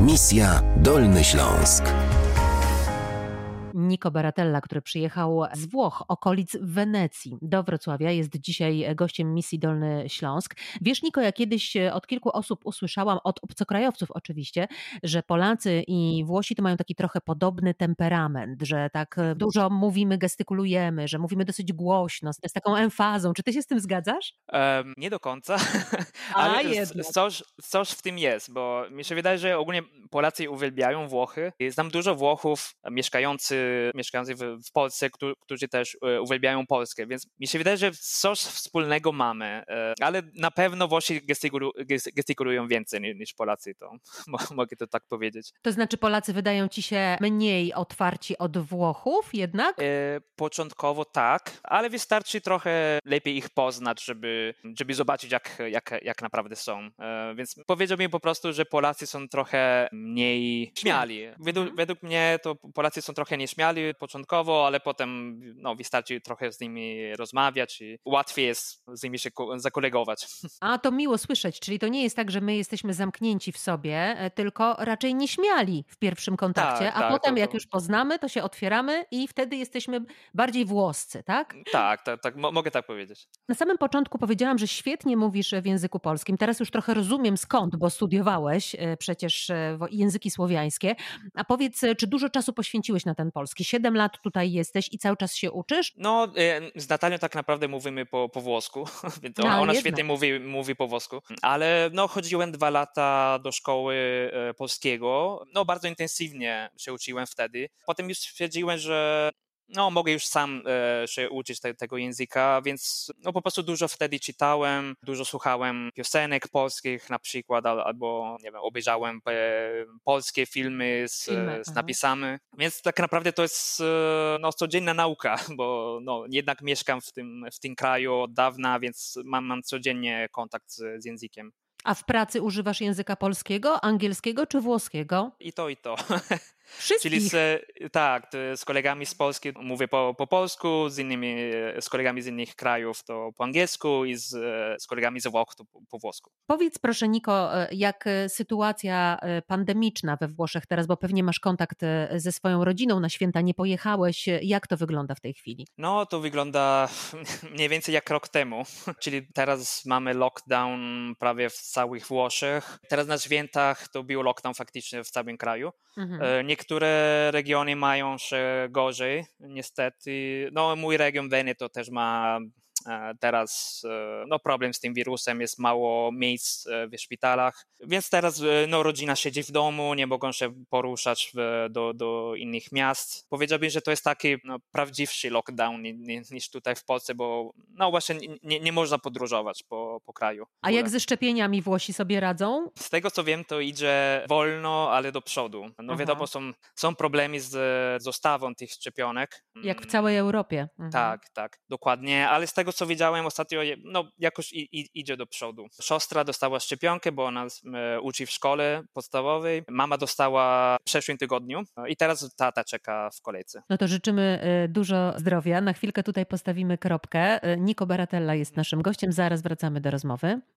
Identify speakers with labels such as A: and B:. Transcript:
A: Misja Dolny Śląsk.
B: Niko Baratella, który przyjechał z Włoch, okolic Wenecji do Wrocławia, jest dzisiaj gościem misji Dolny Śląsk. Wiesz, Niko, ja kiedyś od kilku osób usłyszałam, od obcokrajowców oczywiście, że Polacy i Włosi to mają taki trochę podobny temperament, że tak dużo mówimy, gestykulujemy, że mówimy dosyć głośno, z taką emfazą. Czy ty się z tym zgadzasz?
C: Um, nie do końca, ale coś, coś w tym jest, bo mi się wydaje, że ogólnie Polacy uwielbiają Włochy. Znam dużo Włochów mieszkających mieszkający w, w Polsce, którzy też e, uwielbiają Polskę, więc mi się wydaje, że coś wspólnego mamy, e, ale na pewno Włosi gestykulu, gestykulują więcej niż Polacy, to mogę to tak powiedzieć.
B: To znaczy Polacy wydają ci się mniej otwarci od Włochów jednak? E,
C: początkowo tak, ale wystarczy trochę lepiej ich poznać, żeby, żeby zobaczyć jak, jak, jak naprawdę są. E, więc powiedziałbym po prostu, że Polacy są trochę mniej śmiali. Według, mhm. według mnie to Polacy są trochę śmiali początkowo, ale potem no, wystarczy trochę z nimi rozmawiać i łatwiej jest z nimi się zakolegować.
B: A to miło słyszeć, czyli to nie jest tak, że my jesteśmy zamknięci w sobie, e, tylko raczej nieśmiali w pierwszym kontakcie, tak, a tak, potem to, to... jak już poznamy, to się otwieramy i wtedy jesteśmy bardziej włoscy, tak?
C: Tak, tak, tak mogę tak powiedzieć.
B: Na samym początku powiedziałam, że świetnie mówisz w języku polskim. Teraz już trochę rozumiem skąd, bo studiowałeś e, przecież e, języki słowiańskie. A powiedz, czy dużo czasu poświęciłeś na ten polski? Polski. Siedem lat tutaj jesteś i cały czas się uczysz?
C: No, e, z Natalią tak naprawdę mówimy po, po włosku, więc ona, no, ona świetnie mówi, mówi po włosku, ale no, chodziłem dwa lata do szkoły e, polskiego, no bardzo intensywnie się uczyłem wtedy. Potem już stwierdziłem, że no, mogę już sam e, się uczyć te, tego języka, więc no, po prostu dużo wtedy czytałem, dużo słuchałem piosenek polskich na przykład, albo nie wiem, obejrzałem e, polskie filmy z, filmy, z napisami, więc tak naprawdę to jest e, no, codzienna nauka, bo no, jednak mieszkam w tym, w tym kraju od dawna, więc mam, mam codziennie kontakt z, z językiem.
B: A w pracy używasz języka polskiego, angielskiego czy włoskiego?
C: I to, i to.
B: Wszystkich.
C: Czyli z, tak, z kolegami z Polski mówię po, po polsku, z innymi, z kolegami z innych krajów to po angielsku i z, z kolegami ze Włoch to po, po włosku.
B: Powiedz proszę Niko, jak sytuacja pandemiczna we Włoszech teraz, bo pewnie masz kontakt ze swoją rodziną, na święta nie pojechałeś, jak to wygląda w tej chwili?
C: No to wygląda mniej więcej jak rok temu, czyli teraz mamy lockdown prawie w całych Włoszech. Teraz na świętach to był lockdown faktycznie w całym kraju. Mhm e, Niektóre regiony mają się gorzej, niestety. No, mój region Veneto też ma teraz e, no, problem z tym wirusem, jest mało miejsc e, w szpitalach, więc teraz no, rodzina siedzi w domu, nie mogą się poruszać w, do, do innych miast. Powiedziałbym, że to jest taki no, prawdziwszy lockdown niż tutaj w Polsce, bo no właśnie nie, nie można podróżować po, po kraju.
B: A jak ze szczepieniami Włosi sobie radzą?
C: Z tego co wiem, to idzie wolno, ale do przodu. No Aha. wiadomo, są, są problemy z dostawą tych szczepionek.
B: Jak w całej Europie.
C: Mhm. Tak, tak, dokładnie, ale z tego co widziałem ostatnio, no jakoś i, i, idzie do przodu. Siostra dostała szczepionkę, bo ona uczy w szkole podstawowej. Mama dostała w przeszłym tygodniu no i teraz tata czeka w kolejce.
B: No to życzymy e, dużo zdrowia. Na chwilkę tutaj postawimy kropkę. E, Niko Baratella jest naszym gościem. Zaraz wracamy do rozmowy.